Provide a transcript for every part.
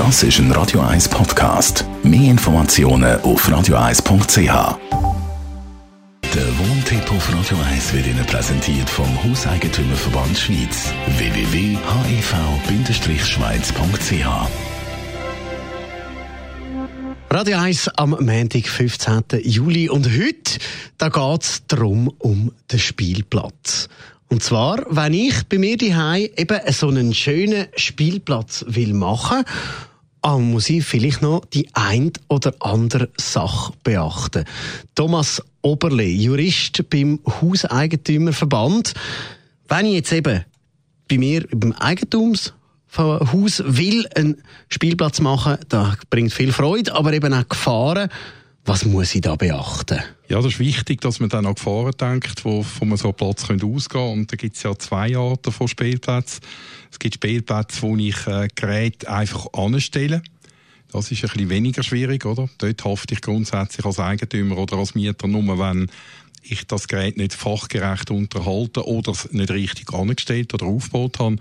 Das ist ein Radio 1 Podcast. Mehr Informationen auf radio1.ch. Der Wohntipp auf Radio 1 wird Ihnen präsentiert vom Hauseigentümerverband Schweiz. www.hev-schweiz.ch Radio 1 am Montag, 15. Juli. Und heute da geht es darum, um den Spielplatz. Und zwar, wenn ich bei mir daheim eben so einen schönen Spielplatz will machen aber muss ich vielleicht noch die ein oder andere Sache beachten. Thomas Oberle, Jurist beim Hauseigentümerverband. Wenn ich jetzt eben bei mir beim Eigentumshaus will einen Spielplatz machen, da bringt viel Freude, aber eben auch Gefahren. Was muss ich da beachten? Ja, das ist wichtig, dass man dann an Gefahren denkt, wo von man so einen Platz ausgehen könnte. Und da gibt es ja zwei Arten von Spielplätzen. Es gibt Spielplätze, wo ich äh, Geräte einfach anstelle. Das ist ein bisschen weniger schwierig, oder? Dort hafte ich grundsätzlich als Eigentümer oder als Mieter nur, wenn ich das Gerät nicht fachgerecht unterhalte oder es nicht richtig angestellt oder aufgebaut habe.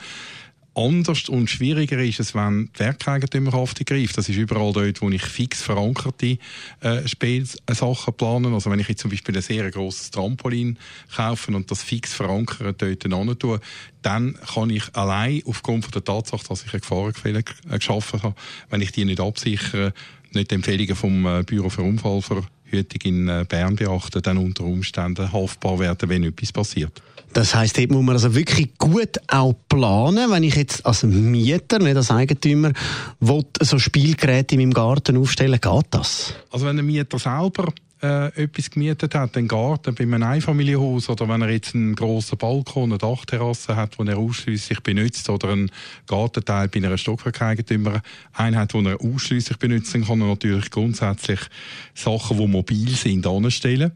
Anders und schwieriger ist es, wenn die Werkeigentümerhaftung greift. Das ist überall dort, wo ich fix verankerte äh, Spielsachen plane. Also wenn ich jetzt zum Beispiel ein sehr grosses Trampolin kaufe und das fix verankert dort tue, dann kann ich allein aufgrund von der Tatsache, dass ich eine Gefahrenquelle geschaffen habe, wenn ich die nicht absichere, nicht die Empfehlungen vom äh, Büro für Unfallverhütung in äh, Bern beachten, dann unter Umständen haftbar werden, wenn etwas passiert. Das heisst, dort muss man also wirklich gut auch planen. Wenn ich jetzt als Mieter, nicht als Eigentümer, will, so Spielgeräte in meinem Garten aufstellen, geht das? Also wenn der Mieter selber äh, etwas gemietet hat, einen Garten bei einem Einfamilienhaus oder wenn er jetzt einen grossen Balkon, eine Dachterrasse hat, den er ausschließlich benutzt oder einen Gartenteil bei einer Stockwerkeigentümer-Einheit, den er ausschließlich benutzt, dann kann er natürlich grundsätzlich Sachen, die mobil sind, anstellen.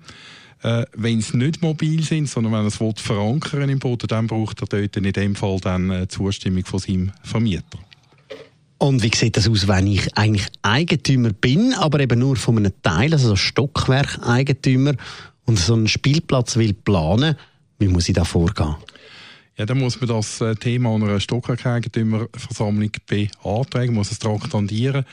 Äh, wenn es nicht mobil sind, sondern wenn er es verankern im Boden, dann braucht er dort in dem Fall dann äh, Zustimmung von seinem Vermieter. Und wie sieht das aus, wenn ich eigentlich Eigentümer bin, aber eben nur von einem Teil, also so Stockwerk-Eigentümer und so einen Spielplatz will planen? Wie muss ich da vorgehen? Ja, dann muss man das äh, Thema einer Stockwerk-Eigentümerversammlung beantragen, muss es traktandieren.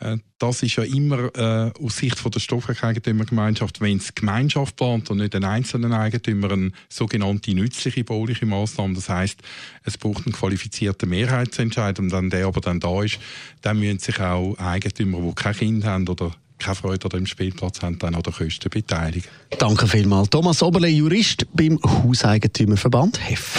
Äh, das ist ja immer äh, aus Sicht von der Stockwerkeigentümergemeinschaft, wenn es die Gemeinschaft plant und nicht ein einzelner Eigentümer, eine sogenannte nützliche bauliche Maßnahme. Das heißt, es braucht einen qualifizierten Mehrheitsentscheid und wenn der aber dann da ist, dann müssen sich auch Eigentümer, die kein Kind haben oder keine Freude an dem Spielplatz haben, dann an den Kosten beteiligen. Danke vielmals. Thomas Oberle, Jurist beim Hauseigentümerverband HEF.